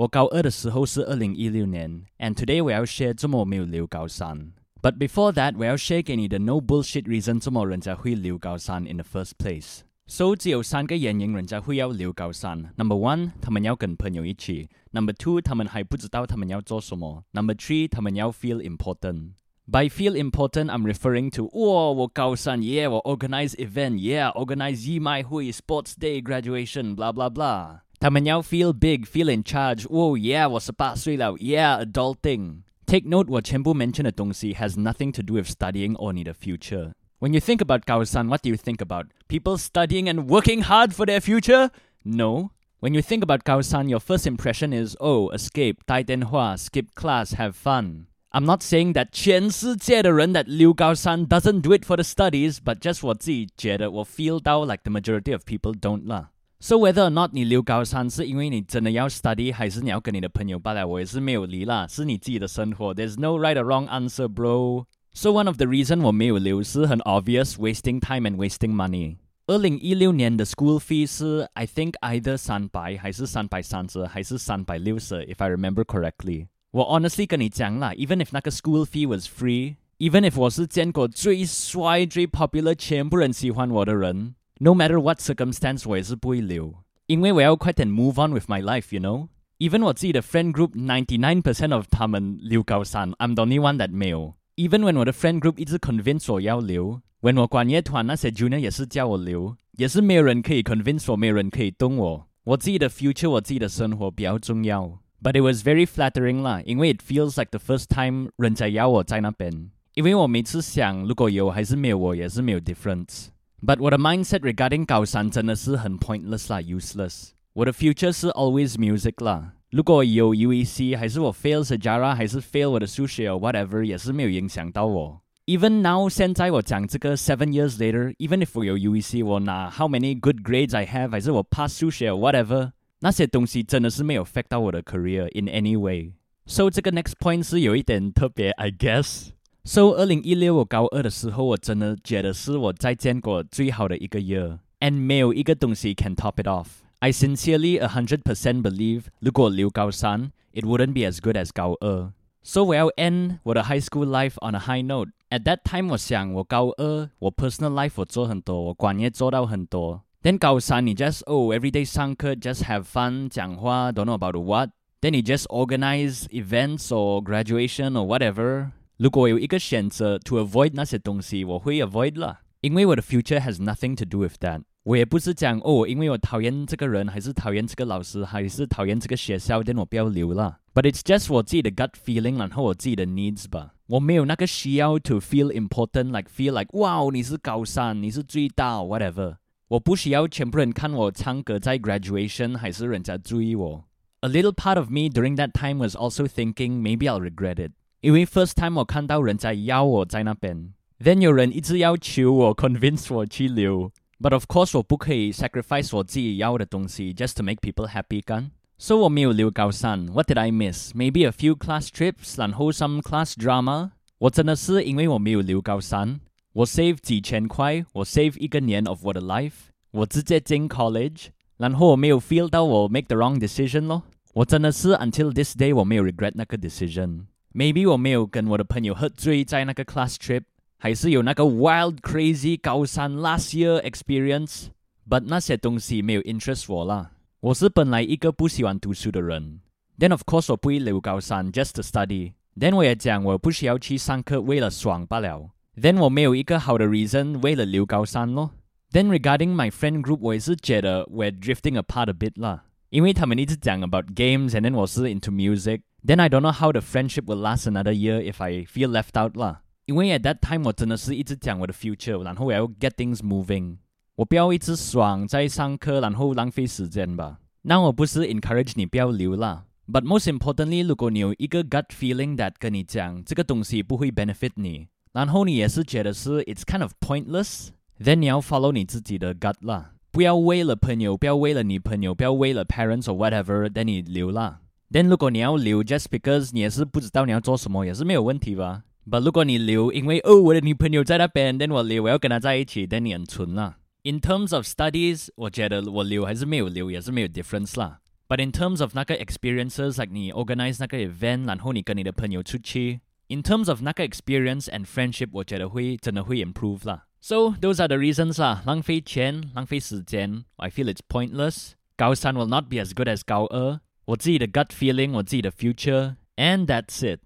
我高二的时候是二零一六年，and today 我要 share 这么我没有留高三。But before that，我要 share 给你的 no bullshit reason 这么人家会留高三 in the first place。So 只有三个原因人家会要留高三。Number one，他们要跟朋友一起；Number two，他们还不知道他们要做什么；Number three，他们要 feel important。By feel important, I'm referring to 哇，我高三，yeah，我 organize event，yeah，organize 义卖会，sports day graduation blah blah blah。 他们要 feel big, feel in charge. Oh yeah，我十八岁了，yeah adulting。Take note，我全部 mention 的东西 has nothing to do with studying or 你的 future。When you think about 高三，what do you think about? People studying and working hard for their future? No. When you think about 高三，your first impression is oh escape 带电话，skip class, have fun. I'm not saying that 全世界的人 that 留高三 doesn't do it for the studies, but just 我自己觉得我 feel 到 like the majority of people don't 啦。 So whether or not 你留高三是因为你真的要 study，还是你要跟你的朋友罢了，我也是没有理啦，是你自己的生活。There's no right or wrong answer, bro. So one of the reason 我没有留是很 obvious, wasting time and wasting money. 二零一六年的 school fee 是 I think either 三百还是三百三十还是三百六十，if I remember correctly。我 honestly 跟你讲啦，even if 那个 school fee was free，even if 我是见过最帅、最 popular、全部人喜欢我的人。 no matter what circumstance 我也是不会留，因为我要快点 move on with my life, you know. Even 我自己的 friend group ninety nine percent of 他们留高三，I'm the only one that 没有。Even when 我的 friend group 一直 convince 我要留，when 我管乐团那些 junior 也是叫我留，也是没有人可以 convince 我，没有人可以动我。我自己的 future，我自己的生活比较重要。But it was very flattering 啦，因为 it feels like the first time 人家要我在那边。因为我每次想，如果有还是没有我，也是没有 difference。 but 我的 mindset regarding 高三真的是很 pointless 啦，useless。我的 future 是 always music 啦。如果有 UEC，还是我 fail Sejarah，还是 fail 我的数学 or whatever，也是没有影响到我。Even now，现在我讲这个 seven years later，even if 我有 UEC，我拿 how many good grades I have，还是我 pass 数学 or whatever，那些东西真的是没有 affect 到我的 career in any way。So 这个 next point 是有一点特别，I guess。 So 二零一六我高二的时候，我真的觉得是我再见过最好的一个 year，and 没有一个东西 can top it off。I sincerely a hundred percent believe，如果留高三，it wouldn't be as good as 高二。So 我要 end 我的 high school life on a high note。At that time，我想我高二，我 personal life 我做很多，我管业做到很多。Then 高三你 just oh everyday 上课 just have fun 讲话，don't know about what。Then 你 just organize events or graduation or whatever。 如果有一个选择 to avoid 那些东西，我会 avoid 了，因为我的 future has nothing to do with that。我也不是讲哦，因为我讨厌这个人，还是讨厌这个老师，还是讨厌这个学校，但我不要留了。But it's just 我自己的 gut feeling，然后我自己的 needs 吧。我没有那个需要 to feel important，like feel like 哇，你是高三，你是最大，whatever。我不需要全部人看我唱歌在 graduation，还是人家注意我。A little part of me during that time was also thinking maybe I'll regret it。 因为 first time 我看到人在邀我在那边，then 有人一直要求我 convince 我去留，but of course 我不可以 sacrifice 我自己要的东西 just to make people happy 干。So 我没有留高三，What did I miss? Maybe a few class trips，然后 some class drama。我真的是因为我没有留高三，我 save 几千块，我 save 一个年 of 我的 life，我直接进 college，然后我没有 feel 到我 make the wrong decision 咯。我真的是 until this day 我没有 regret 那个 decision。 Maybe 我没有跟我的朋友喝醉在那个 class trip，还是有那个 wild crazy 高三 last year experience，but 那些东西没有 interest 我啦。我是本来一个不喜欢读书的人，then of course 我不会留高三 just to study。then 我也讲我不需要去上课为了爽罢了。then 我没有一个好的 reason 为了留高三咯。then regarding my friend group，我也是觉得 we're drifting apart a bit 啦，因为他们一直讲 about games，and then 我是 into music。 then I don't know how the friendship will last another year if I feel left out 啦。因为 at that time 我真的是一直讲我的 future，然后我要 get things moving。我不要一直爽在上课，然后浪费时间吧。那我不是 encourage 你不要留啦。But most importantly，如果你有一个 gut feeling that 跟你讲这个东西不会 benefit 你，然后你也是觉得是 it's kind of pointless，then 你要 follow 你自己的 gut 啦。不要为了朋友，不要为了女朋友，不要为了 parents or whatever，then 你留啦。 但如果你要留，just because 你也是不知道你要做什么，也是没有问题吧？But 如果你留，因为哦我的女朋友在那边，then 我留，我要跟她在一起，then 你很蠢啦。In terms of studies，我觉得我留还是没有留，也是没有 difference 啦。 But in terms of 那个 experiences, like 你 organize 那个 event，然后你跟你的朋友出去，in terms of 那个 experience and friendship，我觉得会真的会 improve 啦。So those are the reasons 啦，浪费钱，浪费时间，I feel it's pointless。高三 will not be as good as 高二。 我自己的 gut feeling，我自己的 future，and that's it。